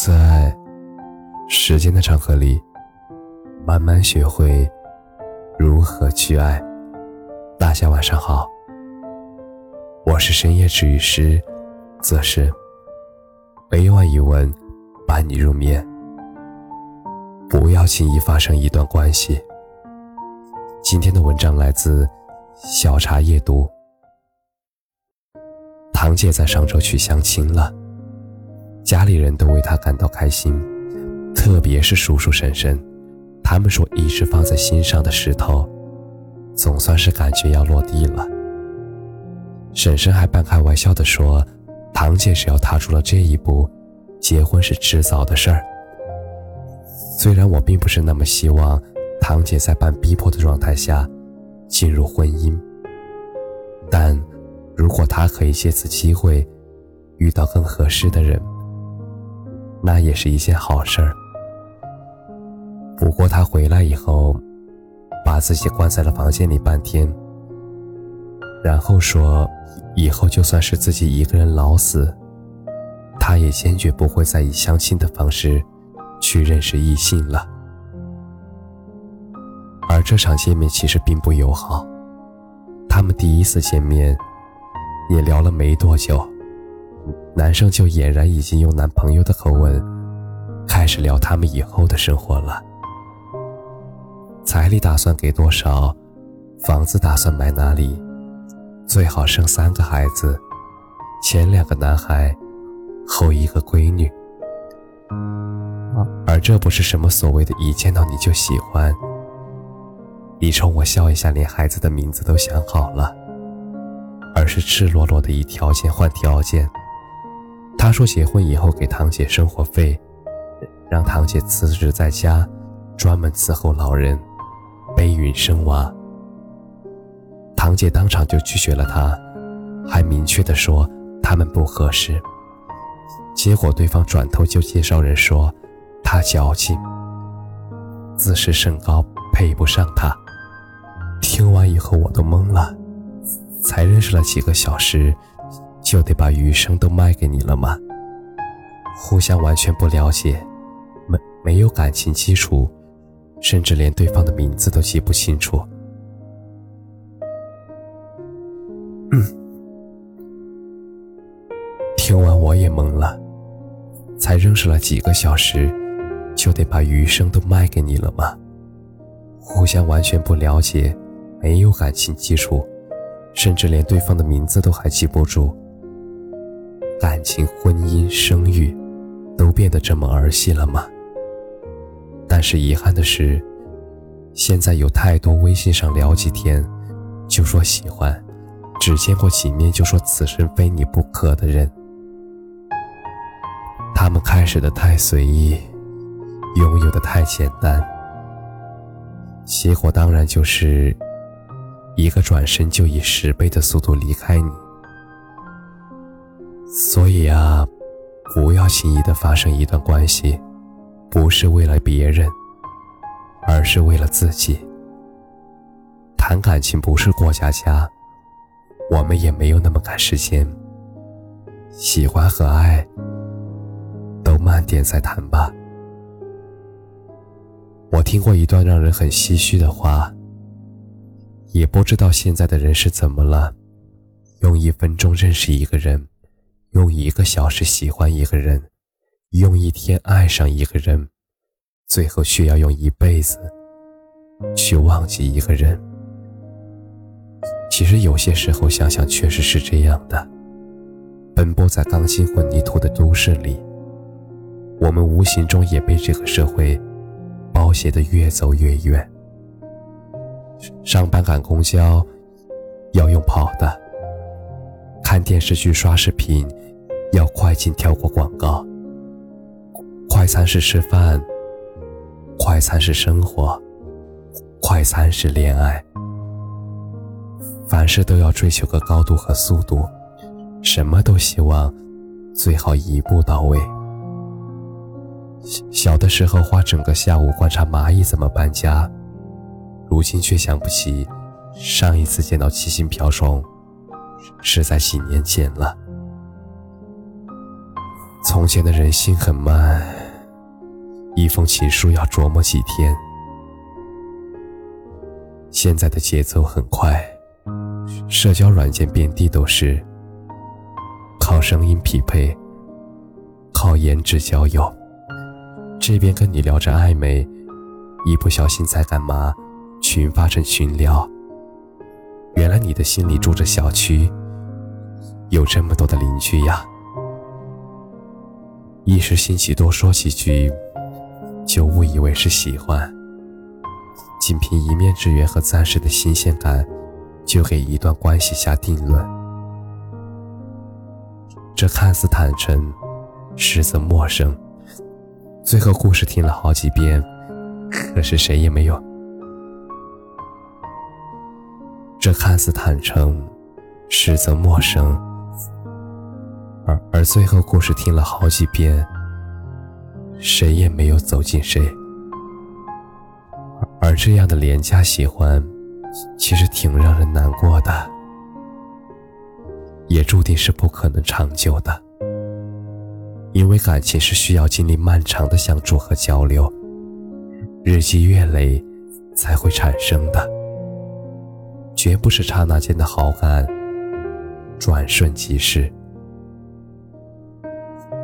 在时间的长河里，慢慢学会如何去爱。大家晚上好，我是深夜治愈师，则是每晚一文伴你入眠。不要轻易发生一段关系。今天的文章来自小茶夜读。堂姐在上周去相亲了。家里人都为他感到开心，特别是叔叔婶婶，他们说一直放在心上的石头，总算是感觉要落地了。婶婶还半开玩笑地说：“堂姐只要踏出了这一步，结婚是迟早的事儿。”虽然我并不是那么希望堂姐在半逼迫的状态下进入婚姻，但如果她可以借此机会遇到更合适的人，那也是一件好事儿。不过他回来以后，把自己关在了房间里半天，然后说：“以后就算是自己一个人老死，他也坚决不会再以相亲的方式去认识异性了。”而这场见面其实并不友好，他们第一次见面也聊了没多久。男生就俨然已经用男朋友的口吻开始聊他们以后的生活了。彩礼打算给多少？房子打算买哪里？最好生三个孩子，前两个男孩，后一个闺女。而这不是什么所谓的一见到你就喜欢，你冲我笑一下，连孩子的名字都想好了，而是赤裸裸的以条件换条件。他说：“结婚以后给堂姐生活费，让堂姐辞职在家，专门伺候老人，背孕生娃。”堂姐当场就拒绝了他，还明确的说他们不合适。结果对方转头就介绍人说他矫情，自视甚高，配不上他。听完以后我都懵了，才认识了几个小时。就得把余生都卖给你了吗？互相完全不了解，没没有感情基础，甚至连对方的名字都记不清楚。嗯，听完我也懵了，才认识了几个小时，就得把余生都卖给你了吗？互相完全不了解，没有感情基础，甚至连对方的名字都还记不住。感情、婚姻、生育，都变得这么儿戏了吗？但是遗憾的是，现在有太多微信上聊几天，就说喜欢，只见过几面就说此生非你不可的人。他们开始的太随意，拥有的太简单，结果当然就是一个转身就以十倍的速度离开你。所以啊，不要轻易的发生一段关系，不是为了别人，而是为了自己。谈感情不是过家家，我们也没有那么赶时间。喜欢和爱，都慢点再谈吧。我听过一段让人很唏嘘的话，也不知道现在的人是怎么了，用一分钟认识一个人。用一个小时喜欢一个人，用一天爱上一个人，最后却要用一辈子去忘记一个人。其实有些时候想想，确实是这样的。奔波在钢筋混凝土的都市里，我们无形中也被这个社会包挟的越走越远。上班赶公交要用跑的。看电视剧、刷视频，要快进跳过广告。快餐是吃饭，快餐是生活，快餐是恋爱。凡事都要追求个高度和速度，什么都希望最好一步到位。小的时候花整个下午观察蚂蚁怎么搬家，如今却想不起上一次见到七星瓢虫。是在几年前了。从前的人心很慢，一封情书要琢磨几天。现在的节奏很快，社交软件遍地都是，靠声音匹配，靠颜值交友。这边跟你聊着暧昧，一不小心在干嘛？群发成群聊。原来你的心里住着小区，有这么多的邻居呀。一时兴起多说几句，就误以为是喜欢。仅凭一面之缘和暂时的新鲜感，就给一段关系下定论。这看似坦诚，实则陌生。最后故事听了好几遍，可是谁也没有。这看似坦诚，实则陌生。而而最后故事听了好几遍，谁也没有走进谁。而这样的廉价喜欢，其实挺让人难过的，也注定是不可能长久的。因为感情是需要经历漫长的相处和交流，日积月累才会产生的，绝不是刹那间的好感，转瞬即逝。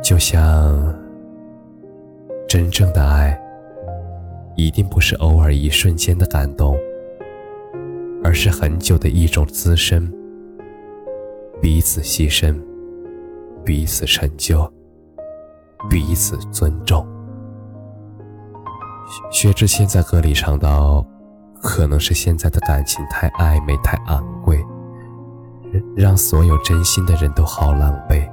就像真正的爱，一定不是偶尔一瞬间的感动，而是很久的一种滋生，彼此牺牲，彼此成就，彼此尊重。薛之谦在歌里唱到：“可能是现在的感情太暧昧、太昂贵，让所有真心的人都好狼狈。”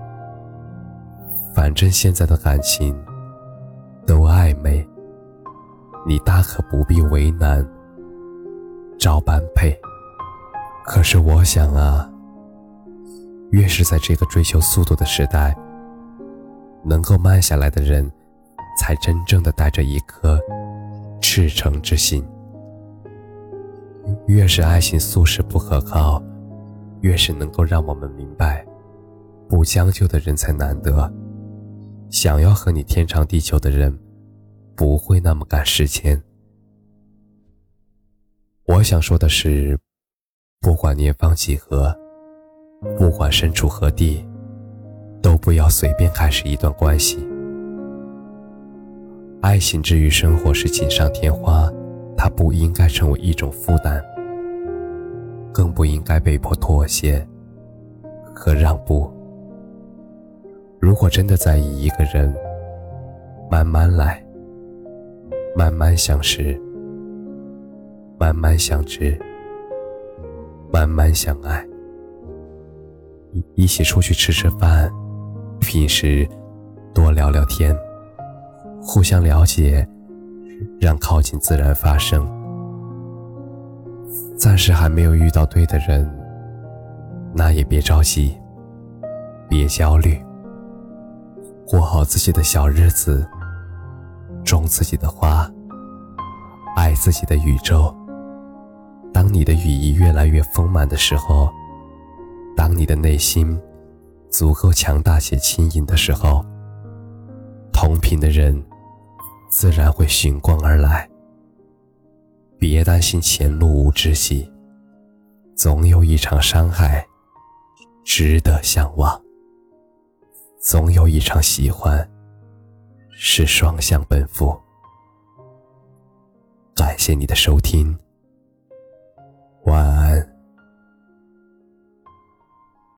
反正现在的感情都暧昧，你大可不必为难，照般配。可是我想啊，越是在这个追求速度的时代，能够慢下来的人，才真正的带着一颗赤诚之心。越是爱情速食不可靠，越是能够让我们明白，不将就的人才难得。想要和你天长地久的人，不会那么赶时间。我想说的是，不管年方几何，不管身处何地，都不要随便开始一段关系。爱情之于生活是锦上添花，它不应该成为一种负担，更不应该被迫妥协和让步。如果真的在意一个人，慢慢来，慢慢相识，慢慢相知，慢慢相爱，一一起出去吃吃饭，平时多聊聊天，互相了解，让靠近自然发生。暂时还没有遇到对的人，那也别着急，别焦虑。过好自己的小日子，种自己的花，爱自己的宇宙。当你的羽翼越来越丰满的时候，当你的内心足够强大且轻盈的时候，同频的人自然会寻光而来。别担心前路无知己，总有一场伤害值得向往。总有一场喜欢，是双向奔赴。感谢你的收听，晚安。